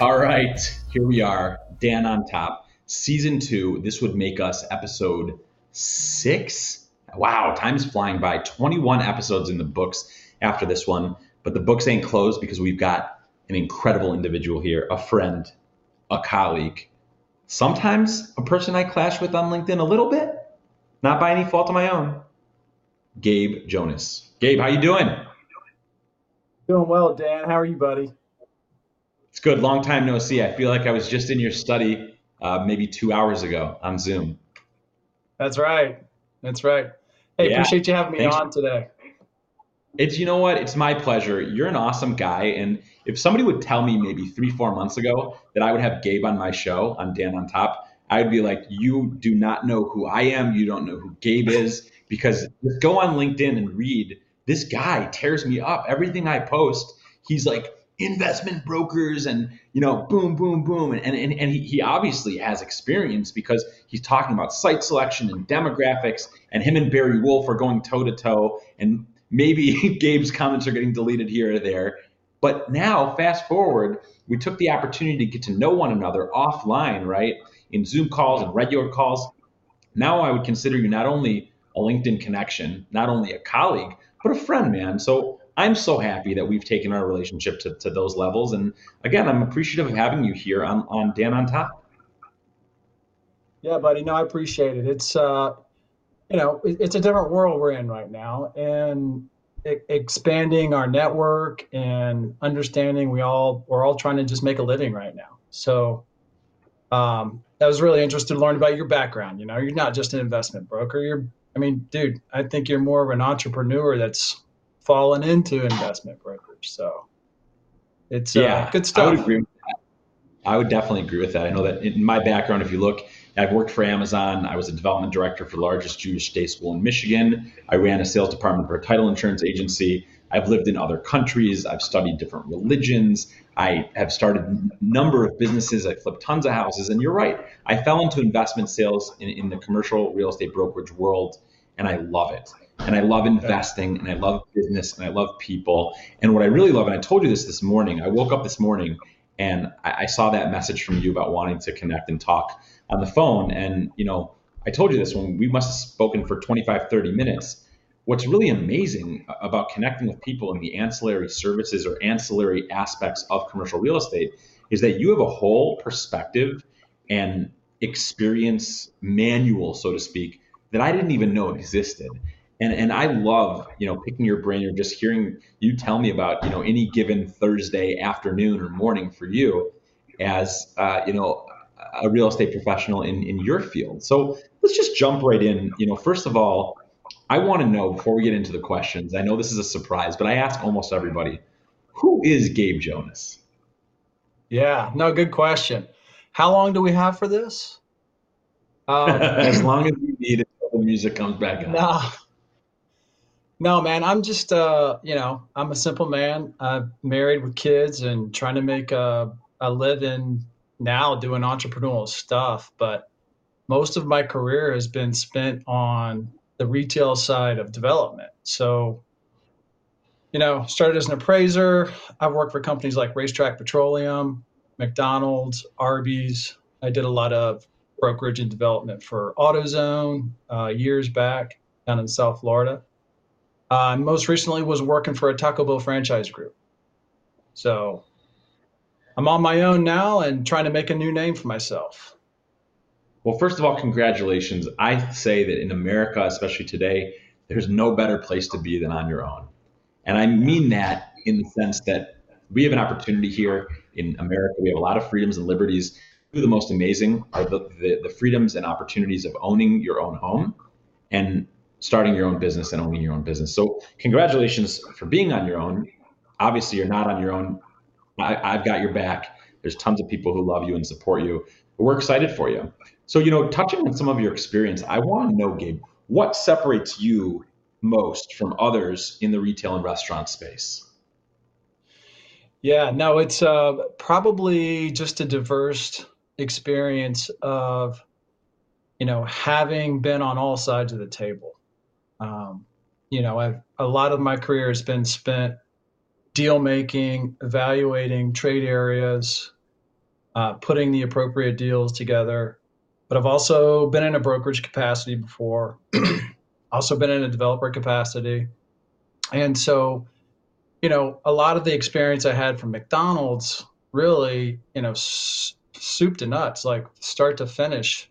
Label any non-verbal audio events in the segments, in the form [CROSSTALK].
All right, here we are, Dan on top, season two. This would make us episode six. Wow, time's flying by. 21 episodes in the books after this one, but the books ain't closed because we've got an incredible individual here, a friend, a colleague, sometimes a person I clash with on LinkedIn a little bit, not by any fault of my own. Gabe Jonas. Gabe, how you doing? Doing well, Dan. How are you, buddy? It's good. Long time no see. I feel like I was just in your study uh, maybe two hours ago on Zoom. That's right. That's right. Hey, yeah. appreciate you having me Thanks. on today. It's you know what? It's my pleasure. You're an awesome guy, and if somebody would tell me maybe three, four months ago that I would have Gabe on my show on Dan on Top, I would be like, you do not know who I am. You don't know who Gabe is because just go on LinkedIn and read. This guy tears me up. Everything I post, he's like, investment brokers and you know boom boom boom. And, and, and he, he obviously has experience because he's talking about site selection and demographics and him and barry wolf are going toe to toe and maybe [LAUGHS] gabe's comments are getting deleted here or there. But now fast forward we took the opportunity to get to know one another offline right? In zoom calls and regular calls. Now i would consider you not only a linkedin connection not only a colleague but a friend man. So I'm so happy that we've taken our relationship to, to those levels. And again, I'm appreciative of having you here on, on Dan on Top. Yeah, buddy. No, I appreciate it. It's, uh, you know, it's a different world we're in right now. And expanding our network and understanding we all, we're all trying to just make a living right now. So, um, I was really interested to learn about your background. You know, you're not just an investment broker. You're, I mean, dude, I think you're more of an entrepreneur that's fallen into investment brokers. So it's uh, yeah, uh, good stuff. I would agree with that. I would definitely agree with that. I know that in my background, if you look, I've worked for Amazon. I was a development director for the largest Jewish day school in Michigan. I ran a sales department for a title insurance agency. I've lived in other countries. I've studied different religions. I have started a number of businesses. I flipped tons of houses. And you're right. I fell into investment sales in, in the commercial real estate brokerage world, and I love it and I love investing and I love business and I love people. And what I really love, and I told you this this morning, I woke up this morning and I, I, saw that message from you about wanting to connect and talk on the phone. And, you know, I told you this when we must have spoken for 25, 30 minutes. What's really amazing about connecting with people in the ancillary services or ancillary aspects of commercial real estate is that you have a whole perspective and experience manual, so to speak, that I didn't even know existed and and I love you know picking your brain or just hearing you tell me about you know any given Thursday afternoon or morning for you as uh, you know a real estate professional in in your field. So let's just jump right in. You know, first of all, I want to know before we get into the questions. I know this is a surprise, but I ask almost everybody, who is Gabe Jonas? Yeah, no, good question. How long do we have for this? Um, [LAUGHS] as long as you need it the music comes back on. No, man, I'm just, uh, you know, I'm a simple man. I'm married with kids and trying to make a, a living now doing entrepreneurial stuff. But most of my career has been spent on the retail side of development. So, you know, started as an appraiser. I've worked for companies like RaceTrac Petroleum, McDonald's, Arby's. I did a lot of brokerage and development for AutoZone uh, years back down in South Florida. Uh, most recently was working for a Taco Bell franchise group. So I'm on my own now and trying to make a new name for myself. Well, first of all, congratulations. I say that in America, especially today, there's no better place to be than on your own. And I mean that in the sense that we have an opportunity here in America. We have a lot of freedoms and liberties. Two of the most amazing are the, the, the freedoms and opportunities of owning your own home and starting your own business and owning your own business. So, congratulations for being on your own. Obviously, you're not on your own. I, have got your back. There's tons of people who love you and support you. We're excited for you. So, you know, touching on some of your experience, I want to know, Gabe, what separates you most from others in the retail and restaurant space? Yeah, no, it's uh, probably just a diverse experience of, you know, having been on all sides of the table. Um, you know, I've, a lot of my career has been spent deal making, evaluating trade areas, uh, putting the appropriate deals together. But I've also been in a brokerage capacity before, [CLEARS THROAT] also been in a developer capacity. And so, you know, a lot of the experience I had from McDonald's really, you know, s- soup to nuts, like start to finish.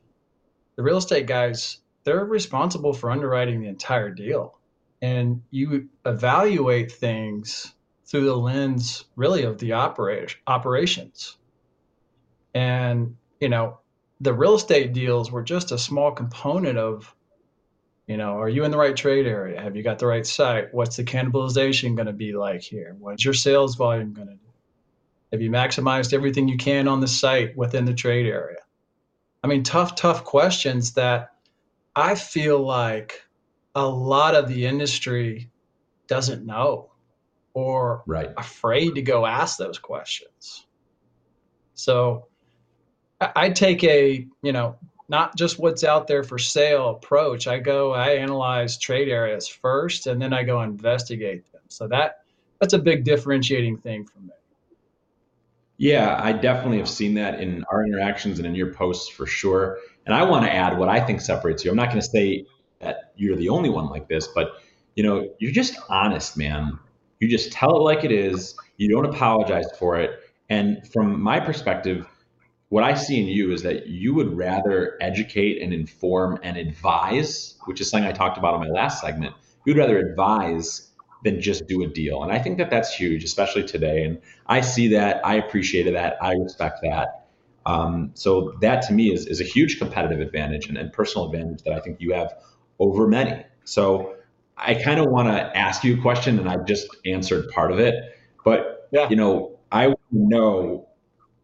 The real estate guys, they're responsible for underwriting the entire deal. And you evaluate things through the lens really of the operate, operations. And, you know, the real estate deals were just a small component of, you know, are you in the right trade area? Have you got the right site? What's the cannibalization going to be like here? What's your sales volume going to do? Have you maximized everything you can on the site within the trade area? I mean, tough, tough questions that I feel like a lot of the industry doesn't know or right. afraid to go ask those questions. So I take a, you know, not just what's out there for sale approach. I go, I analyze trade areas first and then I go investigate them. So that that's a big differentiating thing for me. Yeah, I definitely have seen that in our interactions and in your posts for sure. And I want to add what I think separates you. I'm not going to say that you're the only one like this, but you know, you're just honest, man. You just tell it like it is. You don't apologize for it. And from my perspective, what I see in you is that you would rather educate and inform and advise, which is something I talked about in my last segment. You'd rather advise than just do a deal. And I think that that's huge, especially today. And I see that. I appreciated that. I respect that. Um, so that to me is, is a huge competitive advantage and, and personal advantage that I think you have over many. So I kind of want to ask you a question, and I just answered part of it. But yeah. you know, I know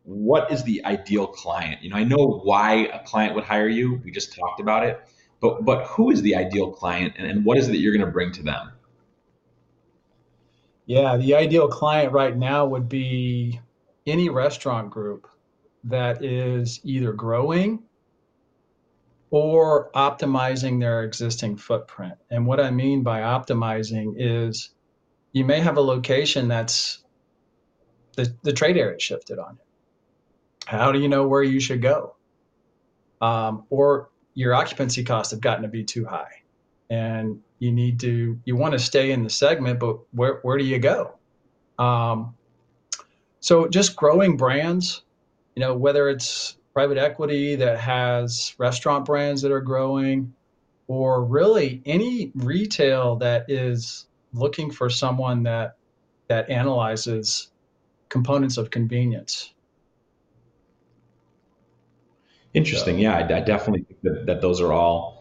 what is the ideal client. You know, I know why a client would hire you. We just talked about it. But but who is the ideal client, and, and what is it that you're going to bring to them? Yeah, the ideal client right now would be any restaurant group that is either growing or optimizing their existing footprint. And what I mean by optimizing is you may have a location that's the, the trade area shifted on you. How do you know where you should go? Um, or your occupancy costs have gotten to be too high and you need to you want to stay in the segment but where, where do you go um, so just growing brands you know whether it's private equity that has restaurant brands that are growing, or really any retail that is looking for someone that that analyzes components of convenience. Interesting. So, yeah, I, I, definitely think that, that those are all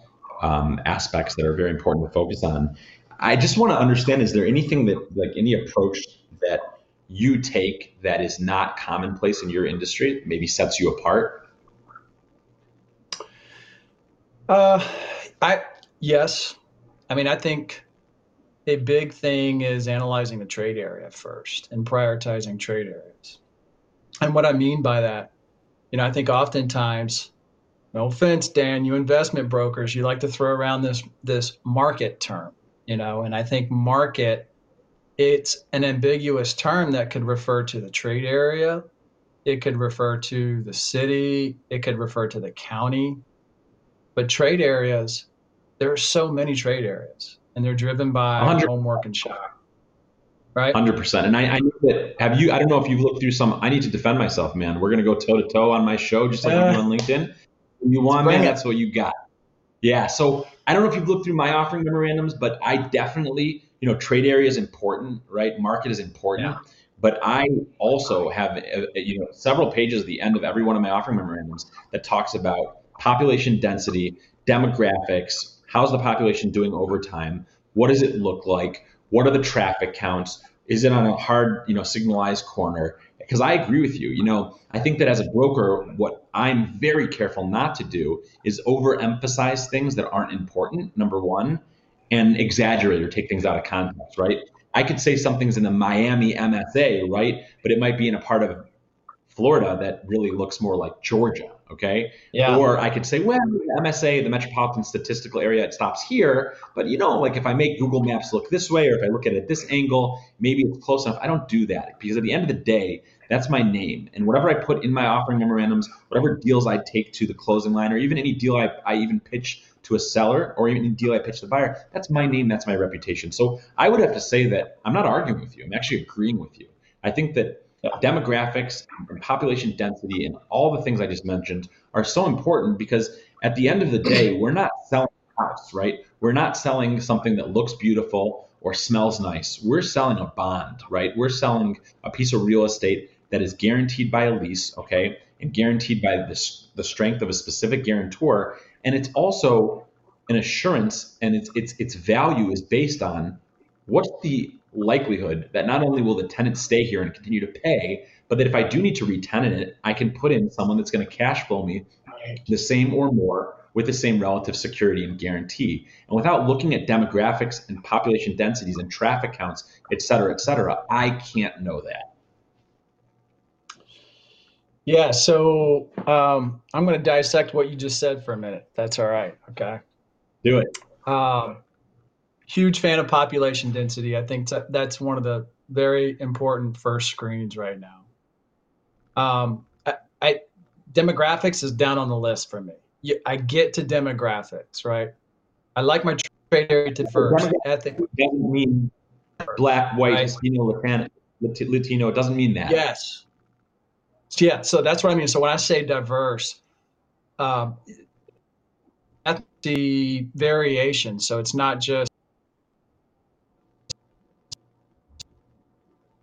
um, aspects that are very important to focus on. I just want to understand: is there anything that, like, any approach that you take that is not commonplace in your industry, maybe sets you apart? Uh, I yes, I mean I think a big thing is analyzing the trade area first and prioritizing trade areas. And what I mean by that, you know, I think oftentimes, no offense, Dan, you investment brokers, you like to throw around this this market term, you know, and I think market it's an ambiguous term that could refer to the trade area, it could refer to the city, it could refer to the county, but trade areas, there are so many trade areas, and they're driven by 100 homework and shop. Right. Hundred percent. And I, I know that have you? I don't know if you've looked through some. I need to defend myself, man. We're gonna go toe to toe on my show, just like uh, you do on [LAUGHS] LinkedIn. You want, man, that's what you got. Yeah. So I don't know if you've looked through my offering memorandums, but I definitely, you know, trade area is important, right? Market is important. Yeah. But I also have, uh, you know, several pages at the end of every one of my offering memorandums that talks about population density, demographics, how's the population doing over time? What does it look like? What are the traffic counts? Is it on a hard, you know, signalized corner? Because I agree with you. You know, I think that as a broker, what I'm very careful not to do is overemphasize things that aren't important, number one, and exaggerate or take things out of context, right? I could say something's in the Miami MSA, right? But it might be in a part of Florida that really looks more like Georgia Okay. Yeah. Or I could say, well, the MSA, the Metropolitan Statistical Area, it stops here. But you know, like if I make Google Maps look this way, or if I look at it this angle, maybe it's close enough. I don't do that because at the end of the day, that's my name. And whatever I put in my offering memorandums, whatever deals I take to the closing line, or even any deal I, I even pitch to a seller, or even any deal I pitch to the buyer, that's my name, that's my reputation. So I would have to say that I'm not arguing with you. I'm actually agreeing with you. I think that demographics and population density and all the things I just mentioned are so important because at the end of the day, [CLEARS THROAT] we're not selling a house, right? We're not selling something that looks beautiful or smells nice. We're selling a bond, right? We're selling a piece of real estate that is guaranteed by a lease, okay, and guaranteed by this, the strength of a specific guarantor. And it's also an assurance, and its its its value is based on what's the likelihood that not only will the tenant stay here and continue to pay, but that if I do need to re-tenant it, I can put in someone that's going to cash flow me the same or more with the same relative security and guarantee. And without looking at demographics and population densities and traffic counts, et cetera, et cetera, I can't know that. Yeah, so um, I'm going to dissect what you just said for a minute. That's all right. Okay. Do it. Um, huge fan of population density. I think that's one of the very important first screens right now. Um, I, I, demographics is down on the list for me. I get to demographics, right? I like my trade area to first. Ethic doesn't mean black, white, right. Latino, Latino. Latino. It doesn't mean that. Yes. Yeah. So that's what I mean. So when I say diverse, um, at the variation. So it's not just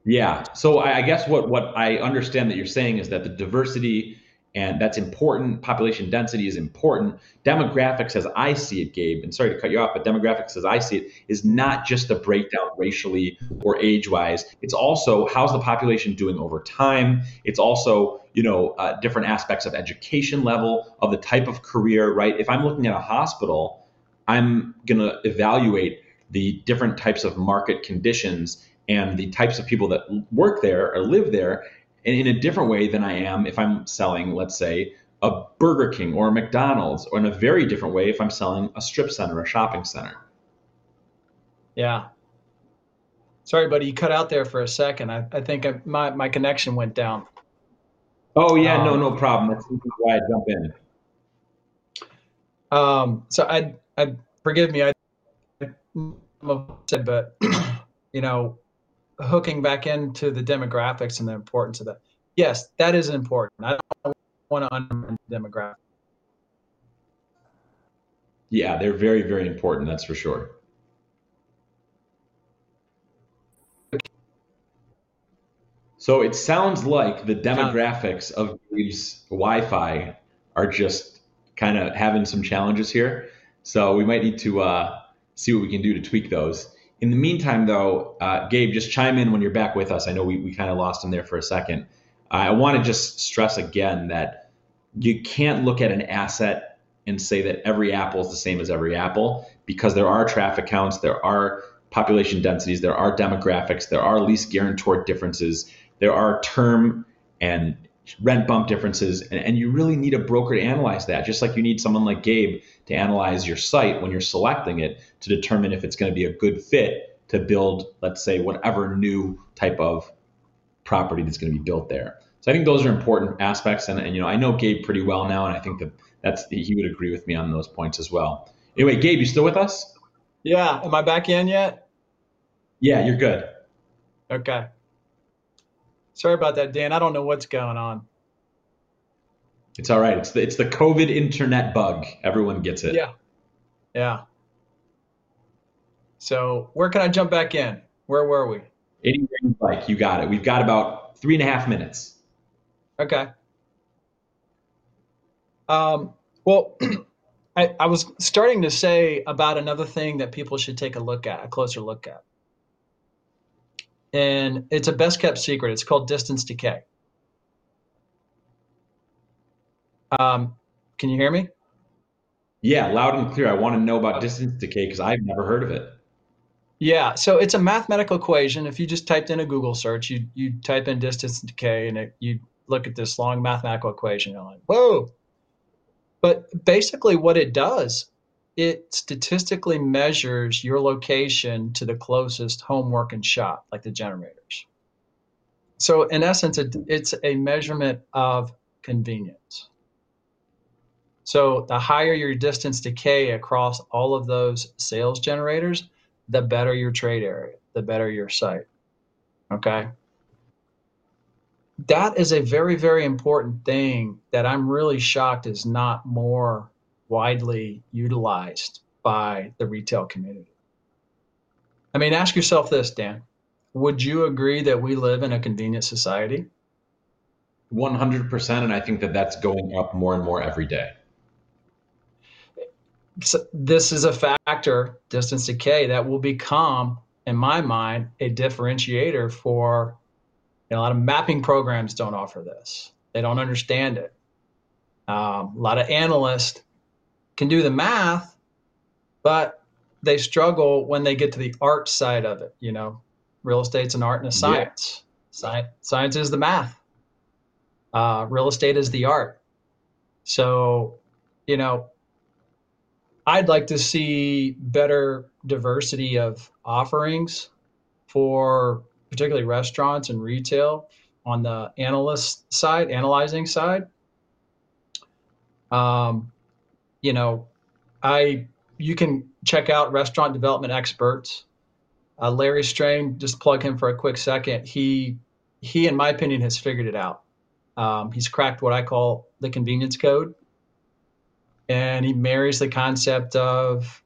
Yeah. So I guess what what I understand that you're saying is that the diversity and that's important. Population density is important. Demographics, as I see it, Gabe, and sorry to cut you off, but demographics, as I see it, is not just a breakdown racially or age-wise. It's also how's the population doing over time. It's also you know uh, different aspects of education level, of the type of career. Right. If I'm looking at a hospital, I'm to evaluate the different types of market conditions and the types of people that work there or live there in, in a different way than I am if I'm selling, let's say, a Burger King or a McDonald's, or in a very different way if I'm selling a strip center, a shopping center. Yeah. Sorry, buddy, you cut out there for a second. I, I think I, my, my connection went down. Oh, yeah, um, no, no problem. That's why I jump in. Um, so I, I forgive me. I, I said, but [CLEARS THROAT] you know, hooking back into the demographics and the importance of that. Yes, that is important. I don't want to undermine demographics. Yeah, they're very, very important. That's for sure. So it sounds like the demographics of these Wi-Fi are just kind of having some challenges here. So we might need to uh, see what we can do to tweak those. In the meantime, though, uh, Gabe, just chime in when you're back with us. I know we, we kind of lost him there for a second. I want to just stress again that you can't look at an asset and say that every apple is the same as every apple because there are traffic counts, there are population densities, there are demographics, there are lease guarantor differences, there are term and rent bump differences, and, and you really need a broker to analyze that, just like you need someone like Gabe to analyze your site when you're selecting it to determine if it's going to be a good fit to build, let's say, whatever new type of property that's going to be built there. So I think those are important aspects, and, and you know I know Gabe pretty well now, and I think that that's he would agree with me on those points as well. Anyway, Gabe, you still with us? Yeah. Am I back in yet? Yeah, you're good. Okay. Sorry about that, Dan. I don't know what's going on. It's all right. It's the it's the COVID internet bug. Everyone gets it. Yeah. Yeah. So where can I jump back in? Where were we? Anywhere you like. You got it. We've got about three and a half minutes. Okay. Um, well, [CLEARS THROAT] I, I was starting to say about another thing that people should take a look at, a closer look at and it's a best kept secret. It's called distance decay. Um, can you hear me? Yeah, loud and clear. I want to know about distance decay because I've never heard of it. Yeah, so it's a mathematical equation. If you just typed in a Google search, you you type in distance decay, and it, you look at this long mathematical equation. You're like, whoa! But basically, what it does, it statistically measures your location to the closest home working shop, like the generators. So, in essence, it, it's a measurement of convenience. So, the higher your distance decay across all of those sales generators, the better your trade area, the better your site. Okay that is a very very important thing that i'm really shocked is not more widely utilized by the retail community i mean ask yourself this dan would you agree that we live in a convenient society 100% and i think that that's going up more and more every day so this is a factor distance decay that will become in my mind a differentiator for you know, a lot of mapping programs don't offer this. They don't understand it. Um, a lot of analysts can do the math, but they struggle when they get to the art side of it. You know, real estate's an art and a science. Yeah. Science, science is the math. Uh, real estate is the art. So, you know, I'd like to see better diversity of offerings for particularly restaurants and retail on the analyst side, analyzing side. Um, you know, I you can check out restaurant development experts. Uh, Larry Strain, just plug him for a quick second. He he, in my opinion, has figured it out. Um, he's cracked what I call the convenience code, and he marries the concept of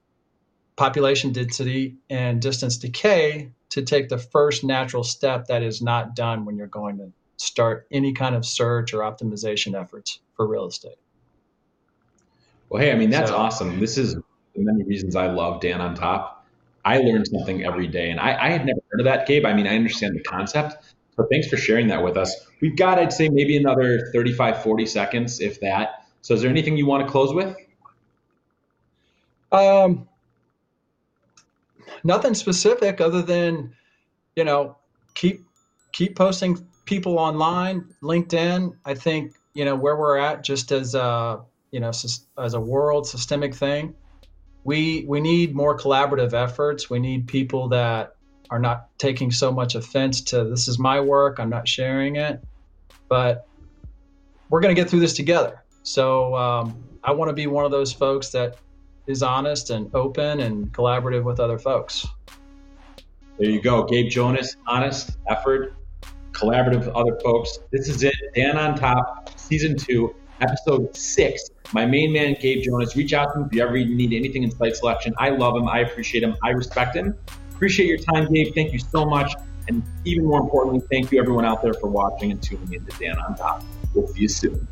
population density and distance decay to take the first natural step that is not done when you're going to start any kind of search or optimization efforts for real estate. Well, hey, I mean, that's so, awesome. This is many reasons I love Dan on top. I learn something every day, and I, I had never heard of that, Gabe. I mean, I understand the concept, but thanks for sharing that with us. We've got, I'd say, maybe another 35, 40 seconds, if that. So, is there anything you want to close with? Um, nothing specific other than, you know, keep keep posting people online, LinkedIn. I think you know where we're at, just as a you know as a world systemic thing. We we need more collaborative efforts. We need people that are not taking so much offense to this is my work. I'm not sharing it, but we're going to get through this together. So um, I want to be one of those folks that is honest and open and collaborative with other folks. There you go. Gabe Jonas, honest effort, collaborative with other folks. This is it. Dan on top, season two, episode six. My main man, Gabe Jonas. Reach out to him if you ever need anything in site selection. I love him. I appreciate him. I respect him. Appreciate your time, Gabe. Thank you so much. And even more importantly, thank you everyone out there for watching and tuning in to Dan on Top. We'll see you soon.